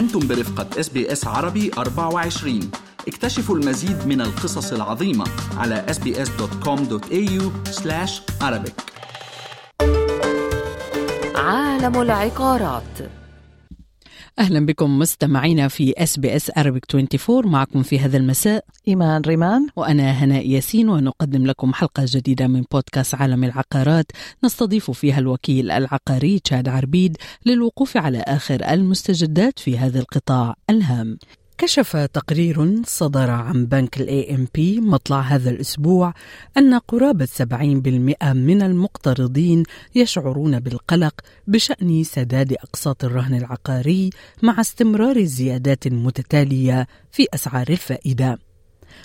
أنتم برفقة SBS عربي 24 اكتشفوا المزيد من القصص العظيمة على sbs.com.au arabic عالم العقارات. أهلا بكم مستمعينا في SBS Arabic 24 معكم في هذا المساء إيمان ريمان. وأنا هناء ياسين ونقدم لكم حلقة جديدة من بودكاست عالم العقارات. نستضيف فيها الوكيل العقاري جاد عربيد للوقوف على آخر المستجدات في هذا القطاع الهام. كشف تقرير صدر عن بنك IMB مطلع هذا الأسبوع أن قرابة 70% من المقترضين يشعرون بالقلق بشأن سداد أقساط الرهن العقاري مع استمرار الزيادات المتتالية في أسعار الفائدة.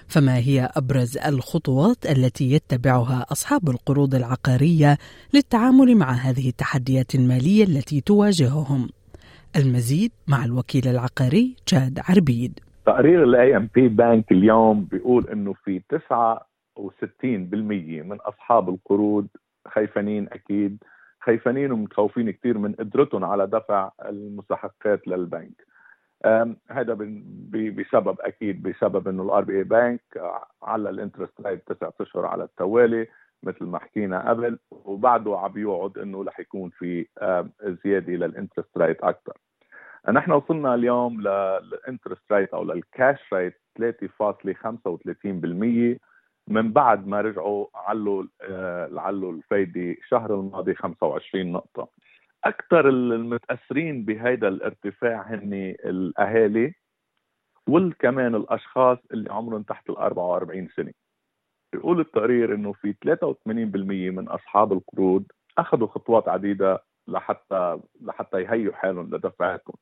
فما هي أبرز الخطوات التي يتبعها أصحاب القروض العقارية للتعامل مع هذه التحديات المالية التي تواجههم؟ المزيد مع الوكيل العقاري جاد عربيد. تقرير ال IMB Bank اليوم بيقول إنه في 69% من أصحاب القروض خايفين أكيد خايفين ومتخوفين كثير من قدرتهم على دفع المستحقات للبنك. هذا بسبب أكيد بسبب إنه ال RBA bank على ال interest rate تسع أشهر على التوالي مثل ما حكينا قبل وبعده عم يوعد إنه رح يكون في زيادة لل interest rate أكثر نحن وصلنا اليوم لل interest rate أو لل cash rate 3.35% من بعد ما رجعوا علوا علوا الفايدة الشهر الماضي 25 نقطة. أكثر المتأثرين بهذا الارتفاع هن الأهالي والكمان الأشخاص اللي عمرهم تحت ال 44 سنة. بيقول التقرير إنه في 83% من أصحاب القروض أخذوا خطوات عديدة لحتى لحتى يهيئوا حالهم لدفعاتهم.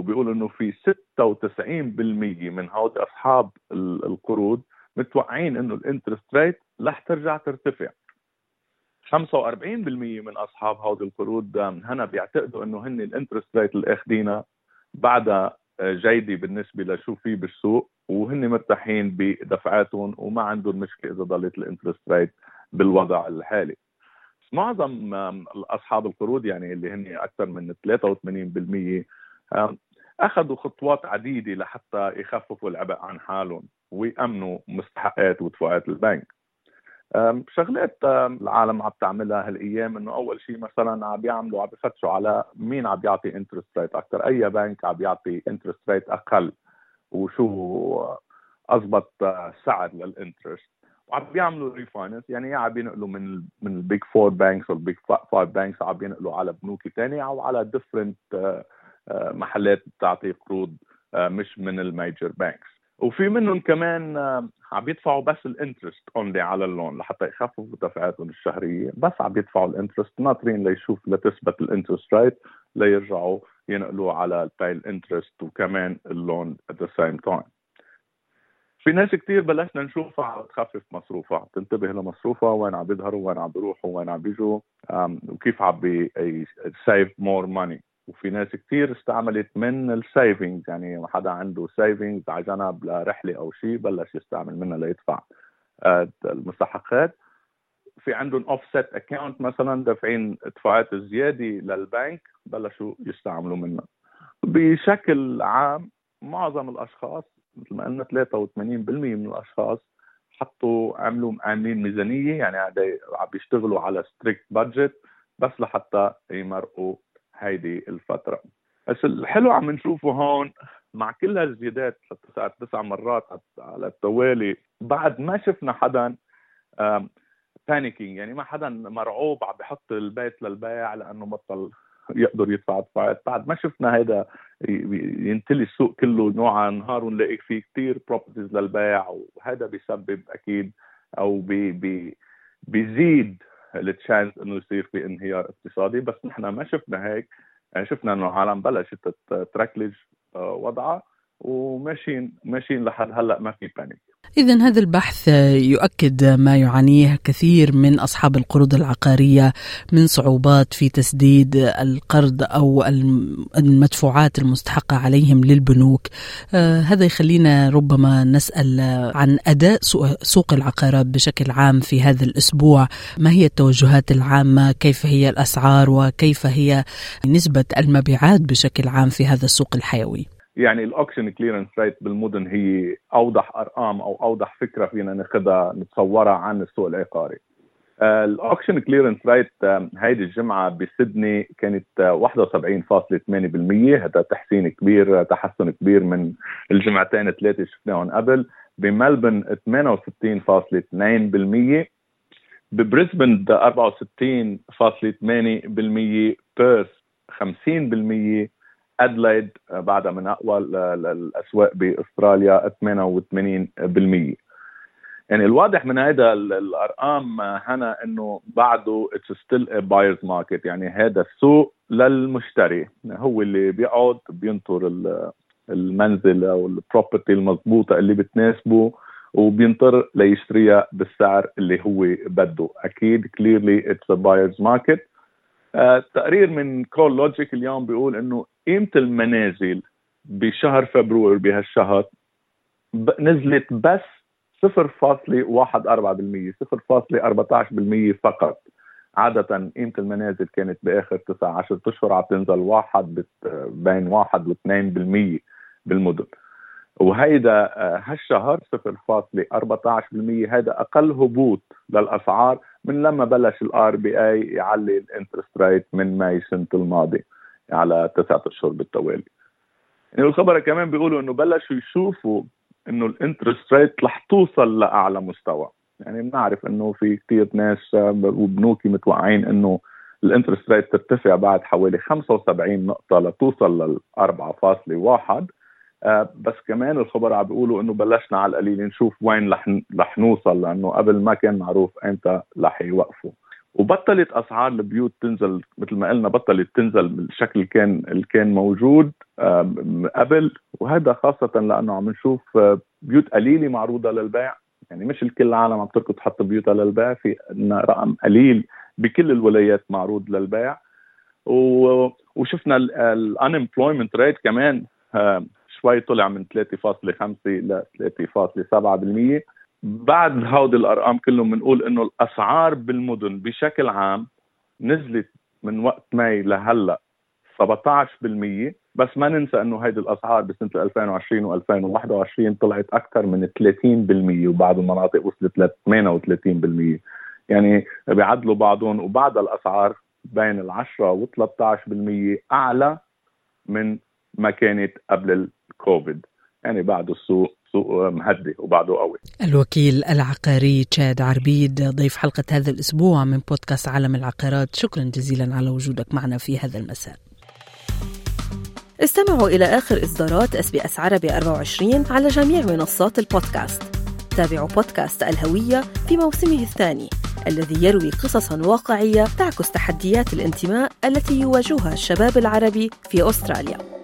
وبيقول إنه في 96% من هؤلاء أصحاب القروض متوقعين إنه الإنترست ريت رح ترجع ترتفع. 45% من أصحاب هذه القروض هنا بيعتقدوا إنه هن الإنترست ريت اللي أخذينها بعدها جيدة بالنسبة لشو في بالسوق وهن مرتاحين بدفعاتهم وما عندهم مشكلة إذا ضلت ال interest rate بالوضع الحالي. معظم أصحاب القروض يعني اللي هن أكثر من 83% أخذوا خطوات عديدة لحتى يخففوا العبء عن حالهم ويأمنوا مستحقات ودفعات البنك. شغلات العالم عم تعملها هالأيام إنه أول شيء مثلا عم بيعملوا عم بفتشوا على مين عم بيعطي interest rate أكثر أي بنك عم بيعطي interest rate أقل وشو أضبط سعر لل interest وعم بيعملوا refinance يعني يا عم بينقلوا من من ال big four banks وال big five banks عم بينقلوا على بنوك ثانية أو على different محلات بتعطي قروض مش من ال major banks. وفي منهم كمان عم يدفعوا بس ال interest only على ال loan لحتى يخففوا دفعاتهم الشهرية. بس عم يدفعوا ال interest ناطرين ليشوف لتثبت ال interest rate ليرجعوا ينقلوا على ال pay ال interest وكمان ال loan at the same time. في ناس كتير بلشنا نشوفها عم تخفف مصروفها تنتبه لمصروفها وين عم بيظهروا وين عم بيروحوا وين عم بيجوا وكيف عم بي save more money وفي ناس كثير استعملت من ال savings يعني حدا عنده savings على جنب لرحلة أو شيء بلش يستعمل منها ليدفع المستحقات. في عندهم offset account مثلا دافعين دفعات زيادة للبنك بلشوا يستعملوا منها. بشكل عام معظم الأشخاص مثل ما قلنا 83% من الأشخاص حطوا عملوا عاملين ميزانية يعني عم بيشتغلوا على strict budget بس لحتى يمرقوا هيدي الفترة. بس الحلو عم نشوفه هون مع كل هالزيادات صارت تسع مرات على التوالي. بعد ما شفنا حدا panicking يعني ما حدا مرعوب عم بحط البيت للبيع لأنه بطل يقدر يدفع دفعات. بعد ما شفنا هذا يمتلي السوق كله نوعا. نهار ونلاقي فيه كثير properties للبيع وهذا بيسبب أكيد أو بي بي بيزيد ال chance إنه يصير في انهيار اقتصادي بس نحن ما شفنا هيك. يعني شفنا إنه العالم بلشت تركلج وضعها وماشيين ماشيين لحد هلأ ما في بانيك إذا هذا البحث يؤكد ما يعانيه كثير من أصحاب القروض العقارية من صعوبات في تسديد القرض أو المدفوعات المستحقة عليهم للبنوك. آه، هذا يخلينا ربما نسأل عن أداء سوق العقارات بشكل عام في هذا الأسبوع. ما هي التوجهات العامة؟ كيف هي الأسعار؟ وكيف هي نسبة المبيعات بشكل عام في هذا السوق الحيوي؟ يعني ال auction clearance rate بالمدن هي أوضح أرقام أو أوضح فكرة فينا ناخذها نتصورها عن السوق العقاري. ال auction clearance rate هيدي الجمعة بسيدني كانت 71.8% هذا تحسين كبير تحسن كبير من الجمعتين ثلاثة شفناهم قبل. بملبورن 68.2% ببريسبن 64.8% بيرث 50% أدلايد بعدها من أقوى الأسواق بأستراليا 88% يعني الواضح من هذا الأرقام هنا إنه بعده it's still buyers market يعني هذا السوق للمشتري. هو اللي بيقعد بينطر المنزل أو ال property المضبوطة اللي بتناسبه وبينطر ليشتريها بالسعر اللي هو بده. أكيد clearly it's buyers market تقرير من CoreLogic اليوم بيقول إنه قيمة المنازل بشهر فبراير بهالشهر نزلت بس 0.14% 0.14% فقط. عادة قيمة المنازل كانت بآخر 9 10 أشهر عم تنزل واحد بين 1 و 2% بالمدن. وهيدا هالشهر 0.14% هيدا أقل هبوط للأسعار من لما بلش ال RBA يعلي ال interest rate من May سنة الماضي على تسعة أشهر بالتوالي. يعني الخبر كمان بيقولوا إنه بلشوا يشوفوا إنه ال interest rate رح توصل لأعلى مستوى. يعني بنعرف إنه في كثير ناس وبنوكي متوقعين إنه ال interest rate ترتفع بعد حوالي 75 نقطة لتوصل لل 4.1 آه بس كمان الخبراء بيقولوا إنه بلشنا على القليل. نشوف وين رح نوصل لأنه قبل ما كان معروف إمتى رح يوقفوا. وبطلت أسعار البيوت تنزل مثل ما قلنا بطلت تنزل بالشكل اللي كان اللي كان موجود قبل. وهذا خاصة لأنه عم نشوف آه، بيوت قليلة معروضة للبيع. يعني مش الكل العالم عم تركض تحط بيوتها للبيع في رقم قليل بكل الولايات معروض للبيع. وشفنا الانemployment ريت كمان شوي طلع من 3.5 ل 3.7% بعد هودي الأرقام كلهم بنقول إنه الأسعار بالمدن بشكل عام نزلت من وقت ماي لهلأ 17% بس ما ننسى إنه هيدي الأسعار بسنة 2020 و2021 طلعت أكثر من 30% وبعض المناطق وصلت ل 38% يعني بيعدلوا بعضهم وبعد الأسعار بين ال 10 و 13% أعلى من ما كانت قبل الكوفيد يعني بعده السوق سوق مهدي وبعده قوي. الوكيل العقاري تشاد عربيد ضيف حلقة هذا الأسبوع من بودكاست عالم العقارات. شكرا جزيلا على وجودك معنا في هذا المساء. استمعوا إلى آخر إصدارات SBS عربي 24 على جميع منصات البودكاست. تابعوا بودكاست الهوية في موسمه الثاني الذي يروي قصصا واقعية تعكس تحديات الانتماء التي يواجهها الشباب العربي في أستراليا.